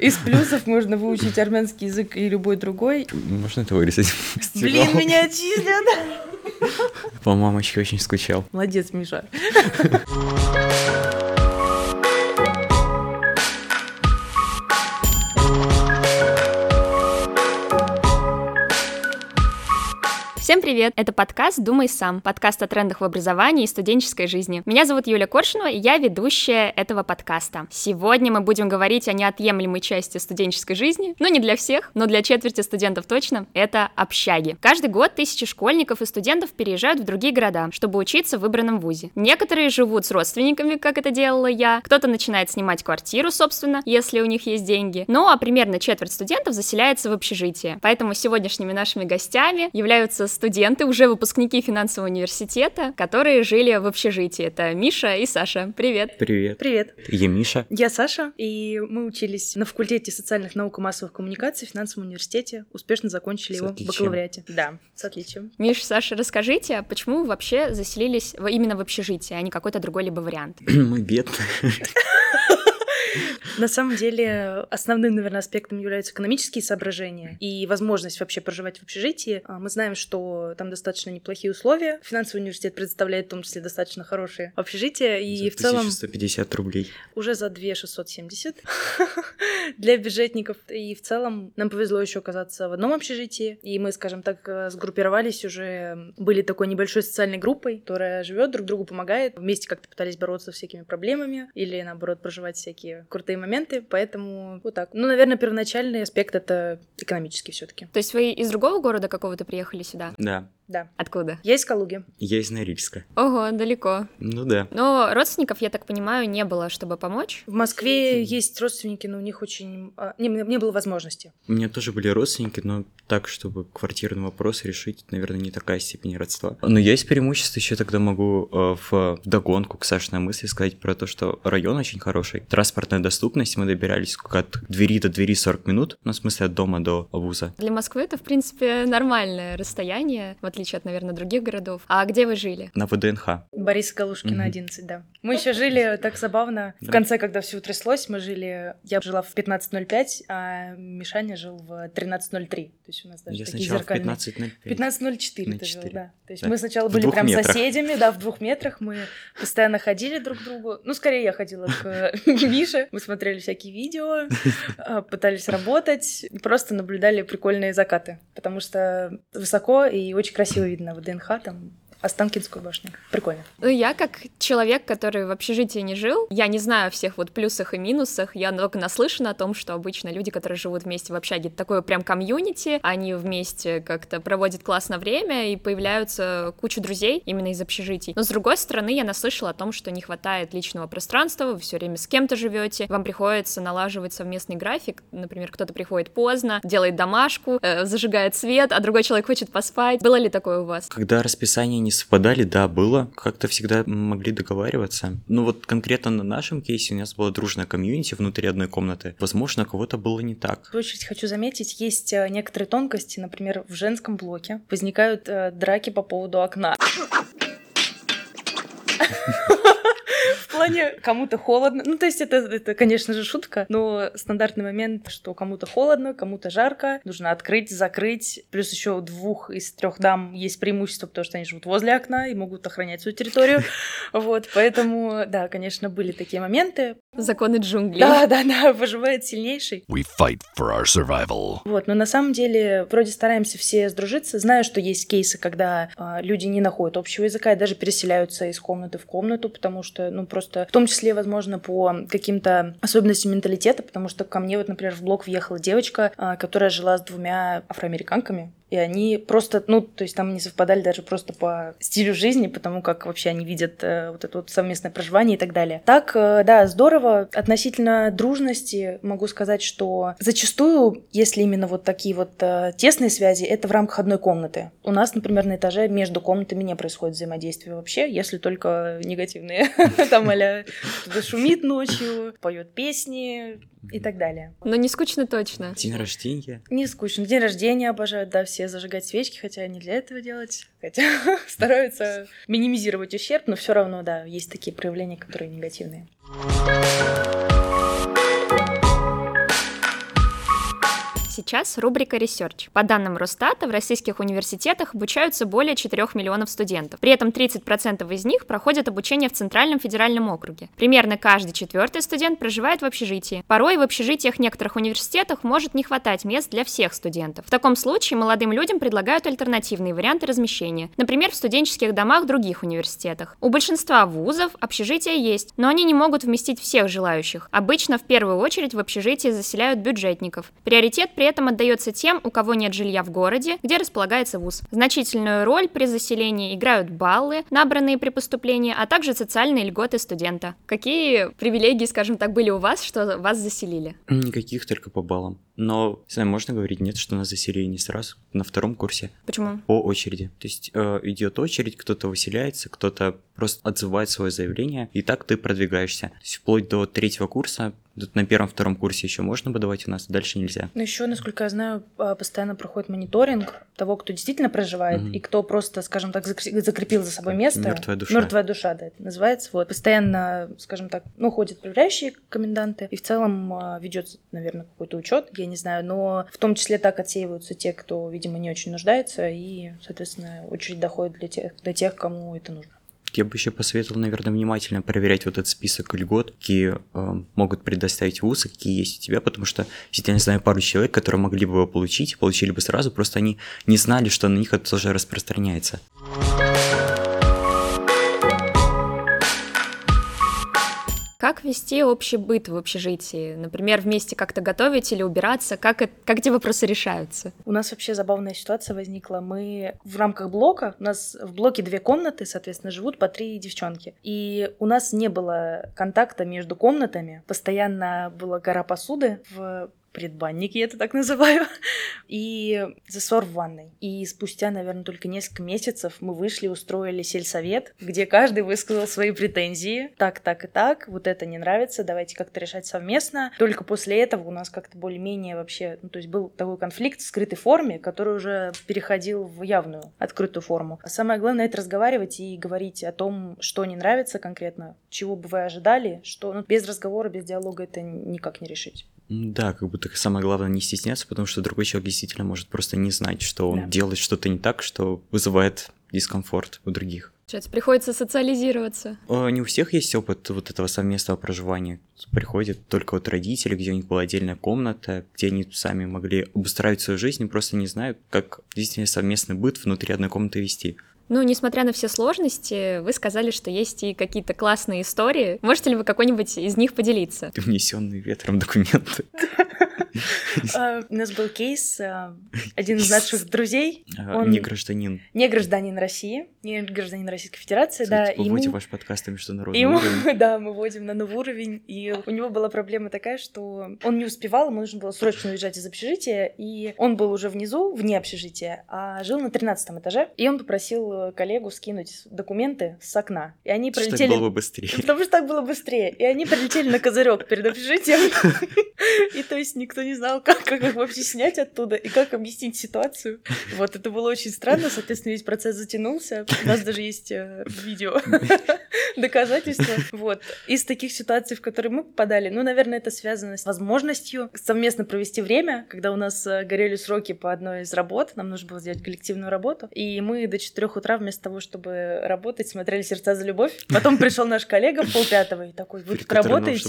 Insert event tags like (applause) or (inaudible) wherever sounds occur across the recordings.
Из плюсов можно выучить армянский язык и любой другой. Можно это вырезать? Блин, меня отчислят! По мамочке очень скучал. Молодец, Миша. Всем привет! Это подкаст «Думай сам», подкаст о трендах в образовании и студенческой жизни. Меня зовут Юля Коршунова, и я ведущая этого подкаста. Сегодня мы будем говорить о неотъемлемой части студенческой жизни, ну не для всех, но для четверти студентов точно, это общаги. Каждый год тысячи школьников и студентов переезжают в другие города, чтобы учиться в выбранном вузе. Некоторые живут с родственниками, как это делала я, кто-то начинает снимать квартиру, собственно, если у них есть деньги, ну а примерно четверть студентов заселяется в общежитие. Поэтому сегодняшними нашими гостями являются студенты, уже выпускники финансового университета, которые жили в общежитии. Это Миша и Саша. Привет. Привет. Привет. Я Миша. Я Саша, и мы учились на факультете социальных наук и массовых коммуникаций в финансовом университете. Успешно закончили С его отличием. в бакалавриате. Да, с отличием. Миш, Саша, расскажите, а почему вы вообще заселились именно в общежитие, а не какой-то другой либо вариант? (clears throat) Мы бедные. (laughs) (laughs) На самом деле, основным, наверное, аспектом являются экономические соображения и возможность вообще проживать в общежитии. А, Мы знаем, что там достаточно неплохие условия. Финансовый университет предоставляет в том числе достаточно хорошие общежития. И За в целом 1150 рублей. уже за 2 670 (laughs) для бюджетников. И в целом нам повезло еще оказаться в одном общежитии. И мы, скажем так, э, сгруппировались уже, были такой небольшой социальной группой, которая живет, друг другу помогает. Вместе как-то пытались бороться с всякими проблемами или, наоборот, проживать всякие крутые моменты. Поэтому вот так. Ну, наверное, первоначальный аспект — это экономический все таки То есть вы из другого города какого-то приехали сюда? Да. Да. Откуда? Я из Калуги. Я из Норильска. Ого, далеко. Ну да. Но родственников, я так понимаю, не было, чтобы помочь. В Москве есть родственники, но у них очень... а, Не, не было возможности. У меня тоже были родственники, но так, чтобы квартирный вопрос решить, наверное, не такая степень родства. Но есть преимущество, еще тогда могу э, в догонку к Сашиной мысли сказать про то, что район очень хороший. Транспортная доступность, мы добирались от двери до двери 40 минут, ну, в смысле, от дома до вуза. Для Москвы это, в принципе, нормальное расстояние, в отличие от, наверное, других городов. А где вы жили? На ВДНХ. Бориса Галушкина, Мгм. 11, да. Мы еще жили так забавно. В конце, когда все утряслось, мы жили... Я жила в 15.05, а Мишаня жил в 13.03. То есть у нас даже Я такие сначала в зеркальные. 15.05. 15.04 ты жил, 04. да. То есть Да. мы сначала В были прям метрах. соседями, да, в двух метрах. Мы постоянно ходили друг к другу. Ну, скорее я ходила (laughs) к Мише. Мы смотрели всякие видео, а, пытались работать, просто наблюдали прикольные закаты. Потому что высоко и очень красиво видно ВДНХ, там Останкинскую башню. Прикольно. Ну, я как человек, который в общежитии не жил, я не знаю всех вот плюсах и минусах, я только наслышана о том, что обычно люди, которые живут вместе в общаге, это такое прям комьюнити, они вместе как-то проводят классное время и появляются куча друзей именно из общежитий. Но с другой стороны, я наслышала о том, что не хватает личного пространства, вы все время с кем-то живете, вам приходится налаживать совместный график, например, кто-то приходит поздно, делает домашку, э, зажигает свет, а другой человек хочет поспать. Было ли такое у вас? Когда расписания не совпадали, да, было. Как-то всегда могли договариваться. Ну вот конкретно на нашем кейсе у нас была дружная комьюнити внутри одной комнаты. Возможно, у кого-то было не так. В очередь хочу заметить, есть э, некоторые тонкости, например, в женском блоке возникают э, драки по поводу окна. (laughs) Плане кому-то холодно. Ну, то есть это, это, конечно же, шутка, но стандартный момент, что кому-то холодно, кому-то жарко, нужно открыть, закрыть. Плюс еще у двух из трех дам есть преимущество, потому что они живут возле окна и могут охранять свою территорию. Вот, поэтому, да, конечно, были такие моменты. Законы джунглей. Да, да, да, (laughs) выживает сильнейший. We fight for our survival. Вот, но на самом деле вроде стараемся все сдружиться. Знаю, что есть кейсы, когда а, люди не находят общего языка и даже переселяются из комнаты в комнату, потому что, ну, просто в том числе, возможно, по каким-то особенностям менталитета, потому что ко мне вот, например, в блог въехала девочка, а, которая жила с двумя афроамериканками, и они просто, ну, то есть там не совпадали даже просто по стилю жизни, потому как вообще они видят э, вот это вот совместное проживание и так далее. Так, э, да, здорово. Относительно дружности могу сказать, что зачастую, если именно вот такие вот э, тесные связи, это в рамках одной комнаты. У нас, например, на этаже между комнатами не происходит взаимодействия вообще, если только негативные. (laughs) Там а кто-то шумит ночью, поет песни и так далее. Но не скучно точно. День рождения. Не скучно. День рождения обожают, да, все зажигать свечки, хотя не для этого делать. Хотя (laughs) стараются минимизировать ущерб, но все равно, да, есть такие проявления, которые негативные. Сейчас рубрика «Research». По данным Росстата, в российских университетах обучаются более 4 миллионов студентов. При этом 30% из них проходят обучение в Центральном федеральном округе. Примерно каждый четвертый студент проживает в общежитии. Порой в общежитиях некоторых университетах может не хватать мест для всех студентов. В таком случае молодым людям предлагают альтернативные варианты размещения, например, в студенческих домах других университетах. У большинства вузов общежития есть, но они не могут вместить всех желающих. Обычно в первую очередь в общежитии заселяют бюджетников. Приоритет при этом отдается тем, у кого нет жилья в городе, где располагается вуз. Значительную роль при заселении играют баллы, набранные при поступлении, а также социальные льготы студента. Какие привилегии, скажем так, были у вас, что вас заселили? Никаких, только по баллам. Но, не знаю, можно говорить, нет, что нас заселили не сразу, на втором курсе. Почему? По очереди. То есть э, идет очередь, кто-то выселяется, кто-то просто отзывает свое заявление, и так ты продвигаешься. То есть вплоть до третьего курса Тут на первом-втором курсе еще можно подавать у нас, дальше нельзя. Но еще, насколько я знаю, а, постоянно проходит мониторинг того, кто действительно проживает, угу. и кто просто, скажем так, закрепил за собой место. Мертвая душа. Мертвая душа, да, это называется. Вот. Постоянно, скажем так, ну, ходят проверяющие коменданты, и в целом а, ведется, наверное, какой-то учет, я не знаю, но в том числе так отсеиваются те, кто, видимо, не очень нуждается, и, соответственно, очередь доходит для тех, до тех, кому это нужно я бы еще посоветовал, наверное, внимательно проверять вот этот список льгот, какие э, могут предоставить вузы, какие есть у тебя, потому что я знаю пару человек, которые могли бы его получить, получили бы сразу, просто они не знали, что на них это тоже распространяется. Как вести общий быт в общежитии? Например, вместе как-то готовить или убираться? Как, это, как эти вопросы решаются? У нас вообще забавная ситуация возникла. Мы в рамках блока, у нас в блоке две комнаты, соответственно, живут по три девчонки. И у нас не было контакта между комнатами. Постоянно была гора посуды в предбанник, я это так называю, (laughs) и засор в ванной. И спустя, наверное, только несколько месяцев мы вышли, устроили сельсовет, где каждый высказал свои претензии. Так, так и так, вот это не нравится, давайте как-то решать совместно. Только после этого у нас как-то более-менее вообще, ну, то есть был такой конфликт в скрытой форме, который уже переходил в явную, открытую форму. А самое главное — это разговаривать и говорить о том, что не нравится конкретно, чего бы вы ожидали, что ну, без разговора, без диалога это никак не решить. Да, как будто самое главное не стесняться, потому что другой человек действительно может просто не знать, что он да. делает что-то не так, что вызывает дискомфорт у других. Получается, приходится социализироваться. Не у всех есть опыт вот этого совместного проживания. Приходят только вот родители, где у них была отдельная комната, где они сами могли обустраивать свою жизнь, и просто не знают, как действительно совместный быт внутри одной комнаты вести. Ну, несмотря на все сложности, вы сказали, что есть и какие-то классные истории. Можете ли вы какой-нибудь из них поделиться? Внесенные ветром документы. (laughs) А, у нас был кейс, а, один из наших друзей. А, не гражданин. Не гражданин России, не гражданин Российской Федерации, да. Вы вводите ваш подкаст на международный уровень. (laughs) Да, мы вводим на новый уровень, и у него была проблема такая, что он не успевал, ему нужно было срочно уезжать из общежития, и он был уже внизу, вне общежития, а жил на 13 этаже, и он попросил коллегу скинуть документы с окна. И они пролетели... Так было бы быстрее. (laughs) Потому что так было быстрее. И они прилетели на козырек перед общежитием. (laughs) И то есть никто не знал, (laughs) как, как их вообще снять оттуда и как объяснить ситуацию. (laughs) Вот, это было очень странно, соответственно, весь процесс затянулся. У нас даже есть э, видео (laughs) доказательства. Вот. Из таких ситуаций, в которые мы попадали, ну, наверное, это связано с возможностью совместно провести время, когда у нас э, горели сроки по одной из работ, нам нужно было сделать коллективную работу, и мы до 4 утра вместо того, чтобы работать, смотрели «Сердца за любовь». Потом пришел наш коллега в полпятого и такой, вы тут работаете?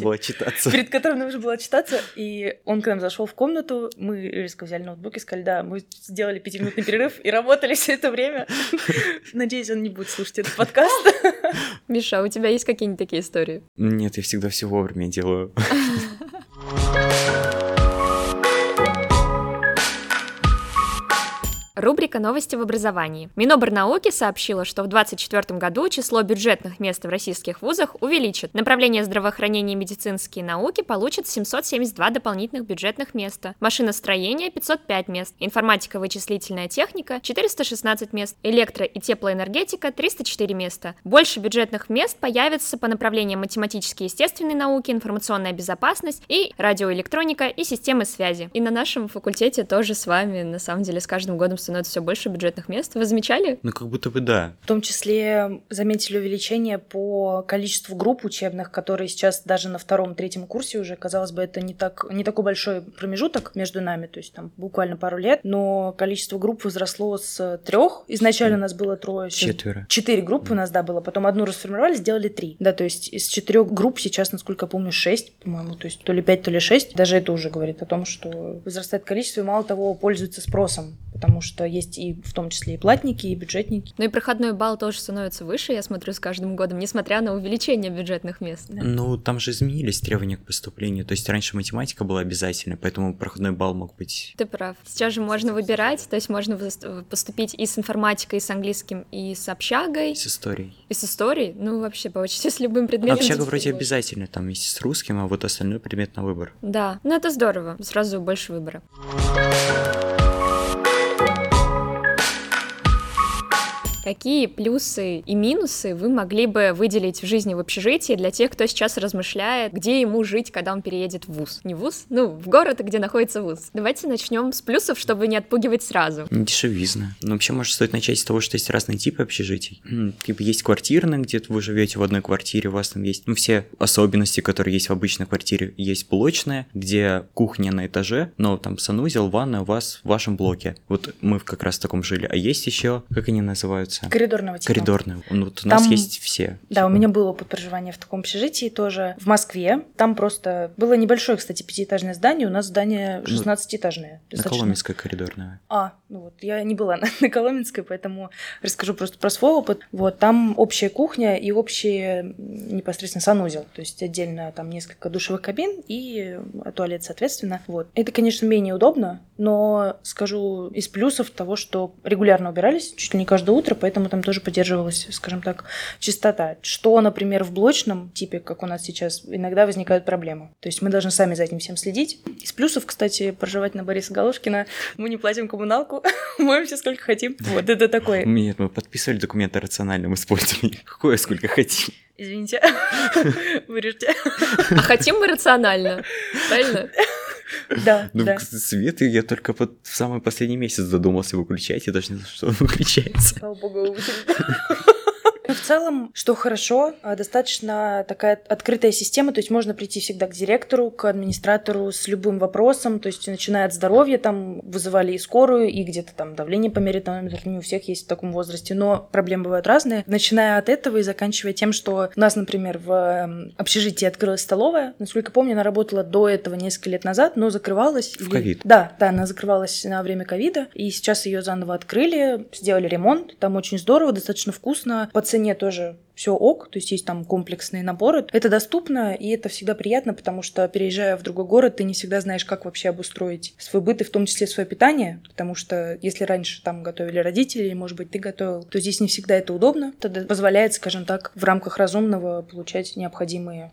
Перед которым нужно было читаться, и он к нам зашел в комнату, мы резко взяли ноутбук и сказали, да, мы сделали пятиминутный перерыв и работали все это время. Надеюсь, он не будет слушать этот подкаст. Миша, а у тебя есть какие-нибудь такие истории? Нет, я всегда все вовремя делаю. Рубрика «Новости в образовании». Миноборнауки сообщила, что в 2024 году число бюджетных мест в российских вузах увеличит. Направление здравоохранения и медицинские науки получат 772 дополнительных бюджетных места, машиностроение – 505 мест, информатика вычислительная техника – 416 мест, электро- и теплоэнергетика – 304 места. Больше бюджетных мест появится по направлениям математические и естественные науки, информационная безопасность и радиоэлектроника и системы связи. И на нашем факультете тоже с вами, на самом деле, с каждым годом становится все больше бюджетных мест. Вы замечали? Ну, как будто бы да. В том числе заметили увеличение по количеству групп учебных, которые сейчас даже на втором-третьем курсе уже, казалось бы, это не, так, не такой большой промежуток между нами, то есть там буквально пару лет, но количество групп возросло с трех. Изначально у нас было трое. Четверо. Четыре группы у нас, да, было. Потом одну расформировали, сделали три. Да, то есть из четырех групп сейчас, насколько я помню, шесть, по-моему, то есть то ли пять, то ли шесть. Даже это уже говорит о том, что возрастает количество, и мало того, пользуется спросом, потому что есть и в том числе и платники, и бюджетники. Ну и проходной балл тоже становится выше, я смотрю, с каждым годом, несмотря на увеличение бюджетных мест. Да. Ну, там же изменились требования к поступлению. То есть раньше математика была обязательной, поэтому проходной балл мог быть... Ты прав. Сейчас же можно выбирать, то есть можно поступить и с информатикой, и с английским, и с общагой. И с историей. И с историей? Ну, вообще, почти (laughs) с любым предметом. Общага вроде обязательно, там есть с русским, а вот остальной предмет на выбор. Да, ну это здорово, сразу больше выбора. Какие плюсы и минусы вы могли бы выделить в жизни в общежитии для тех, кто сейчас размышляет, где ему жить, когда он переедет в ВУЗ? Не в ВУЗ, ну, в город, где находится ВУЗ. Давайте начнем с плюсов, чтобы не отпугивать сразу. Дешевизна. Ну, вообще, может, стоит начать с того, что есть разные типы общежитий. Типа есть квартирные, где вы живете в одной квартире, у вас там есть ну, все особенности, которые есть в обычной квартире. Есть блочная, где кухня на этаже, но там санузел, ванна у вас в вашем блоке. Вот мы как раз в таком жили. А есть еще, как они называются? Называется? Коридорного типа. Коридорного. Ну, вот у нас там, есть все. Да, типа. у меня был опыт проживания в таком общежитии тоже в Москве. Там просто было небольшое, кстати, пятиэтажное здание. У нас здание 16-этажное. Ну, на Коломенской коридорная. А, ну вот, я не была (laughs) на, на Коломенской, поэтому расскажу просто про свой опыт. Вот, там общая кухня и общий непосредственно санузел. То есть отдельно там несколько душевых кабин и туалет, соответственно. Вот. Это, конечно, менее удобно, но скажу из плюсов того, что регулярно убирались, чуть ли не каждое утро, поэтому там тоже поддерживалась, скажем так, чистота. Что, например, в блочном типе, как у нас сейчас, иногда возникают проблемы. То есть мы должны сами за этим всем следить. Из плюсов, кстати, проживать на Бориса Галушкина, мы не платим коммуналку, (laughs) моемся сколько хотим. Вот это такое. Нет, мы подписывали документы о рациональном использовании. (laughs) Какое сколько хотим. Извините, (laughs) вырежьте. А хотим мы рационально, правильно? Да, ну, да. свет я только под в самый последний месяц задумался выключать, я даже не знаю, что он выключается. Слава богу, целом, что хорошо, а, достаточно такая открытая система, то есть можно прийти всегда к директору, к администратору с любым вопросом, то есть начиная от здоровья, там вызывали и скорую, и где-то там давление померить, там, не у всех есть в таком возрасте, но проблемы бывают разные. Начиная от этого и заканчивая тем, что у нас, например, в общежитии открылась столовая, насколько помню, она работала до этого несколько лет назад, но закрывалась. В ковид? Да, да, она закрывалась на время ковида, и сейчас ее заново открыли, сделали ремонт, там очень здорово, достаточно вкусно, по цене тоже все ок, то есть есть там комплексные наборы. Это доступно, и это всегда приятно, потому что, переезжая в другой город, ты не всегда знаешь, как вообще обустроить свой быт, и в том числе свое питание, потому что если раньше там готовили родители, или, может быть, ты готовил, то здесь не всегда это удобно. Тогда позволяет, скажем так, в рамках разумного получать необходимые...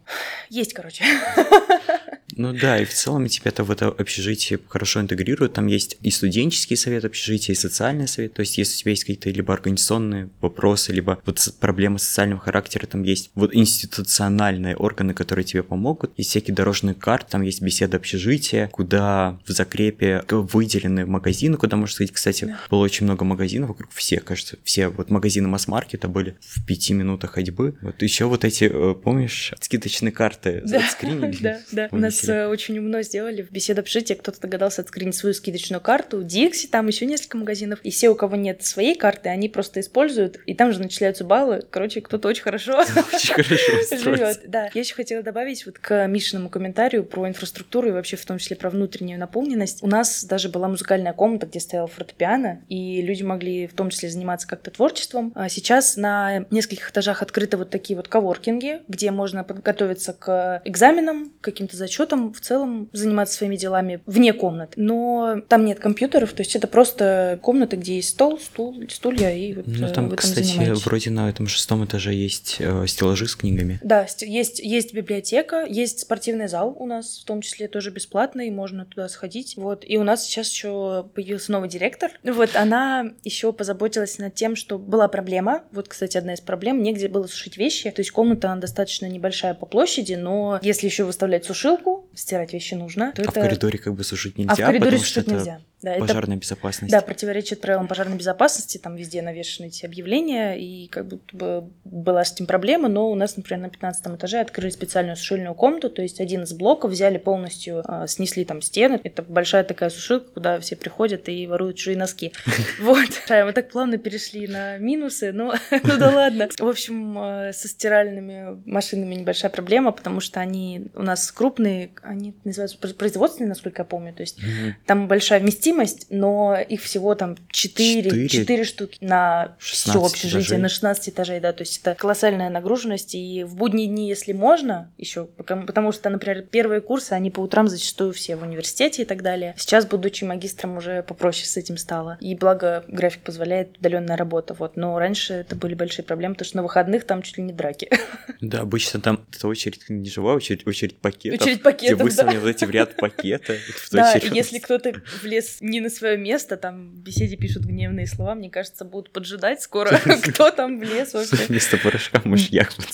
Есть, короче. (laughs) Ну да, и в целом тебя-то в это общежитие хорошо интегрируют. Там есть и студенческий совет общежития, и социальный совет. То есть, если у тебя есть какие-то либо организационные вопросы, либо вот проблемы социального характера, там есть вот институциональные органы, которые тебе помогут. Есть всякие дорожные карты, там есть беседа общежития, куда в закрепе выделены магазины, куда можно сходить. Кстати, было очень много магазинов вокруг, все, кажется, все вот магазины масс-маркета были в пяти минутах ходьбы. Вот еще вот эти, э, помнишь, скидочные карты да, (laughs) Да, да, у нас очень умно сделали в беседе общежития, кто-то догадался отскринить свою скидочную карту, Дикси, там еще несколько магазинов, и все, у кого нет своей карты, они просто используют, и там же начисляются баллы. Короче, кто-то очень хорошо (laughs) очень хорошо (laughs) живет. Да. Я еще хотела добавить вот к Мишиному комментарию про инфраструктуру и вообще в том числе про внутреннюю наполненность. У нас даже была музыкальная комната, где стоял фортепиано, и люди могли в том числе заниматься как-то творчеством. А сейчас на нескольких этажах открыты вот такие вот коворкинги, где можно подготовиться к экзаменам, к каким-то зачетам, в целом заниматься своими делами вне комнат. Но там нет компьютеров, то есть это просто комната, где есть стол, стул, стулья и вот Ну там, кстати, занимаетесь. вроде на этом шестом этаже есть э, стеллажи с книгами. Да, есть, есть библиотека, есть спортивный зал у нас, в том числе тоже бесплатный, можно туда сходить. Вот. И у нас сейчас еще появился новый директор. Вот она еще позаботилась над тем, что была проблема. Вот, кстати, одна из проблем, негде было сушить вещи. То есть комната она достаточно небольшая по площади, но если еще выставлять сушилку, стирать вещи нужно, то а это... в коридоре как бы сушить нельзя, а в коридоре сушить нельзя. Да, Пожарная безопасность. Да, противоречит правилам пожарной безопасности, там везде навешаны эти объявления, и как будто бы была с этим проблема, но у нас, например, на 15 этаже открыли специальную сушильную комнату, то есть один из блоков взяли полностью, э, снесли там стены, это большая такая сушилка, куда все приходят и воруют чужие носки. (laughs) Вот. Мы так плавно перешли на минусы, но (laughs) ну да ладно. В общем, э, со стиральными машинами небольшая проблема, потому что они у нас крупные, они называются производственные, насколько я помню, то есть там большая вместимость, но их всего там 4, 4 штуки на все общежитие, на 16 этажей, да, то есть это колоссальная нагруженность, и в будние дни, если можно, еще, потому что, например, первые курсы, они по утрам зачастую все в университете и так далее. Сейчас, будучи магистром, уже попроще с этим стало. И благо график позволяет удаленная работа, вот. Но раньше это были большие проблемы, потому что на выходных там чуть ли не драки. (laughs) Да, обычно там это очередь не живая очередь, очередь пакетов. Очередь пакетов, Где выставлены вот эти в ряд пакеты. (laughs) Да, если кто-то влез не на свое место, там в беседе пишут гневные слова, мне кажется, будут поджидать скоро, (laughs) кто там влез вообще. Вместо порошка мышьяк под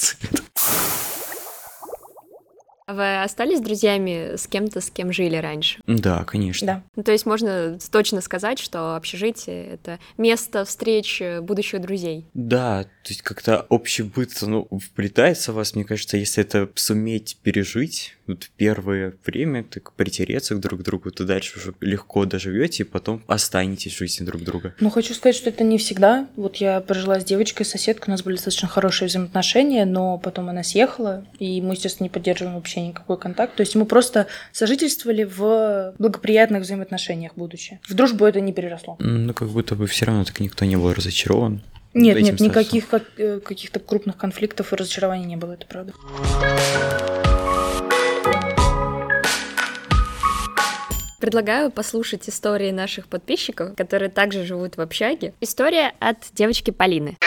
вы остались друзьями с кем-то, с кем жили раньше? Да, конечно. Да. Ну, то есть можно точно сказать, что общежитие — это место встреч будущих друзей. Да, то есть как-то общий быт, ну, вплетается в вас, мне кажется, если это суметь пережить, вот первое время, так притереться друг к другу, то дальше уже легко доживете, и потом останетесь в жизни друг друга. Ну, хочу сказать, что это не всегда. Вот я прожила с девочкой, соседкой, у нас были достаточно хорошие взаимоотношения, но потом она съехала, и мы, естественно, не поддерживаем вообще никакой контакт. То есть мы просто сожительствовали в благоприятных взаимоотношениях будучи. В дружбу это не переросло. Ну, как будто бы все равно так никто не был разочарован. Нет, нет, никаких как, э, каких-то крупных конфликтов и разочарований не было, это правда. Предлагаю послушать истории наших подписчиков, которые также живут в общаге. История от девочки Полины.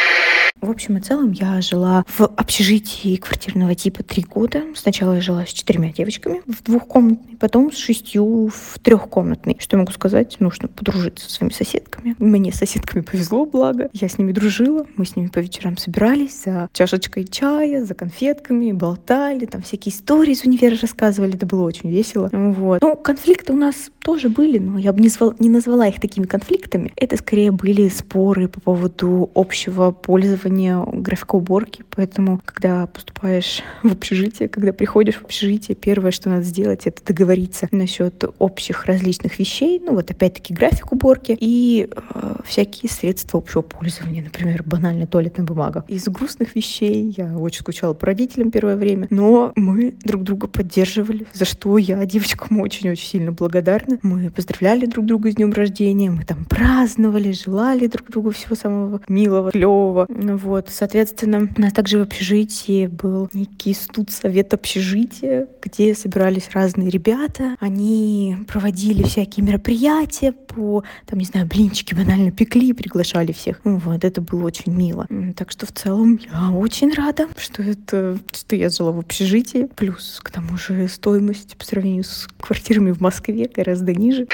В общем и целом я жила в общежитии квартирного типа три года. Сначала я жила с четырьмя девочками в двухкомнатной, потом с шестью в трехкомнатной. Что я могу сказать? Нужно подружиться со своими соседками. Мне с соседками повезло, благо. Я с ними дружила. Мы с ними по вечерам собирались за чашечкой чая, за конфетками, болтали, там всякие истории из универа рассказывали. Это было очень весело. Вот. Ну, конфликты у нас тоже были, но я бы не, звал, не назвала их такими конфликтами. Это скорее были споры по поводу общего пользования плане графика уборки, поэтому, когда поступаешь в общежитие, когда приходишь в общежитие, первое, что надо сделать, это договориться насчет общих различных вещей, ну вот опять-таки график уборки и э, всякие средства общего пользования, например, банальная туалетная бумага. Из грустных вещей я очень скучала по родителям первое время, но мы друг друга поддерживали, за что я девочкам очень-очень сильно благодарна. Мы поздравляли друг друга с днем рождения, мы там праздновали, желали друг другу всего самого милого, клевого. Вот, соответственно, у нас также в общежитии был некий студ совет общежития, где собирались разные ребята. Они проводили всякие мероприятия по, там, не знаю, блинчики банально пекли, приглашали всех. Вот, это было очень мило. Так что в целом я очень рада, что это, что я жила в общежитии. Плюс, к тому же, стоимость по сравнению с квартирами в Москве гораздо ниже.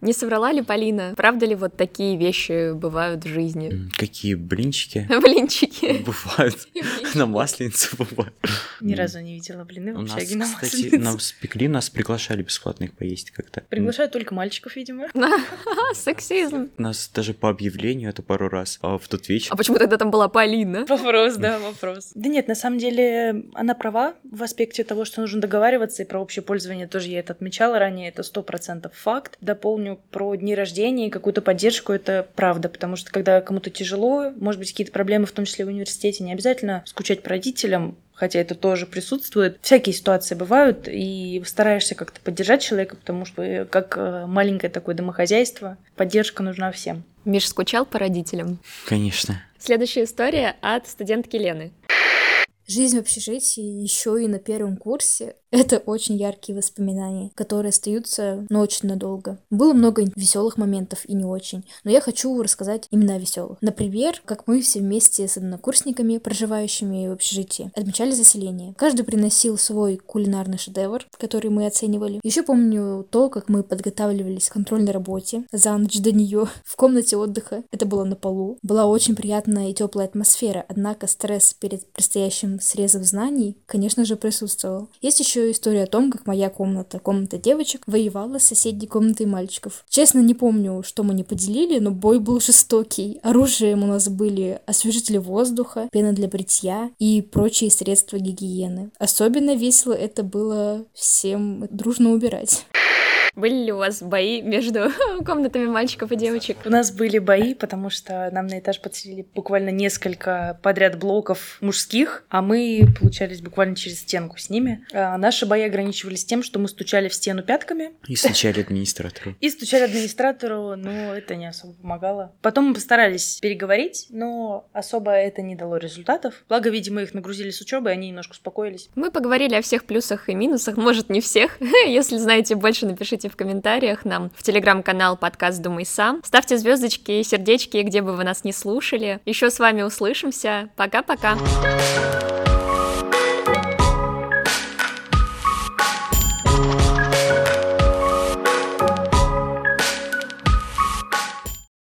Не соврала ли Полина? Правда ли вот такие вещи бывают в жизни? Какие блинчики? (laughs) Блинчики. Бывают. (laughs) На масленицу бывают. Ни разу не видела блины в общаге на кстати, нам спекли, нас приглашали бесплатно их поесть как-то. Приглашают только мальчиков, видимо. (laughs) Сексизм. Нас даже по объявлению это пару раз а в тот вечер. А почему тогда там была Полина? Вопрос, да, вопрос. Да нет, на самом деле она права в аспекте того, что нужно договариваться, и про общее пользование тоже я это отмечала ранее, это сто процентов факт. Дополню помню про дни рождения и какую-то поддержку, это правда, потому что когда кому-то тяжело, может быть, какие-то проблемы, в том числе в университете, не обязательно скучать по родителям, хотя это тоже присутствует. Всякие ситуации бывают, и стараешься как-то поддержать человека, потому что как э, маленькое такое домохозяйство, поддержка нужна всем. Миш скучал по родителям? Конечно. Следующая история от студентки Лены. Жизнь в общежитии еще и на первом курсе (laughs) это очень яркие воспоминания, которые остаются, но очень надолго. Было много веселых моментов и не очень, но я хочу рассказать именно о веселых. Например, как мы все вместе с однокурсниками, проживающими в общежитии, отмечали заселение. Каждый приносил свой кулинарный шедевр, который мы оценивали. Еще помню то, как мы подготавливались к контрольной работе за ночь до нее (laughs) в комнате отдыха. Это было на полу. Была очень приятная и теплая атмосфера, однако стресс перед предстоящим срезом знаний, конечно же, присутствовал. Есть еще еще история о том, как моя комната, комната девочек, воевала с соседней комнатой мальчиков. Честно, не помню, что мы не поделили, но бой был жестокий. Оружием у нас были освежители воздуха, пена для бритья и прочие средства гигиены. Особенно весело это было всем дружно убирать. Были ли у вас бои между (laughs) комнатами мальчиков и девочек? У нас были бои, потому что нам на этаж подселили буквально несколько подряд блоков мужских, а мы получались буквально через стенку с ними. А наши бои ограничивались тем, что мы стучали в стену пятками. И стучали администратору. (laughs) И стучали администратору, но это не особо помогало. Потом мы постарались переговорить, но особо это не дало результатов. Благо, видимо, их нагрузили с учебы, и они немножко успокоились. Мы поговорили о всех плюсах и минусах, может, не всех. (laughs) Если знаете больше, напишите в комментариях нам в телеграм-канал подкаст «Думай сам». Ставьте звездочки и сердечки, где бы вы нас не слушали. Еще с вами услышимся. Пока-пока.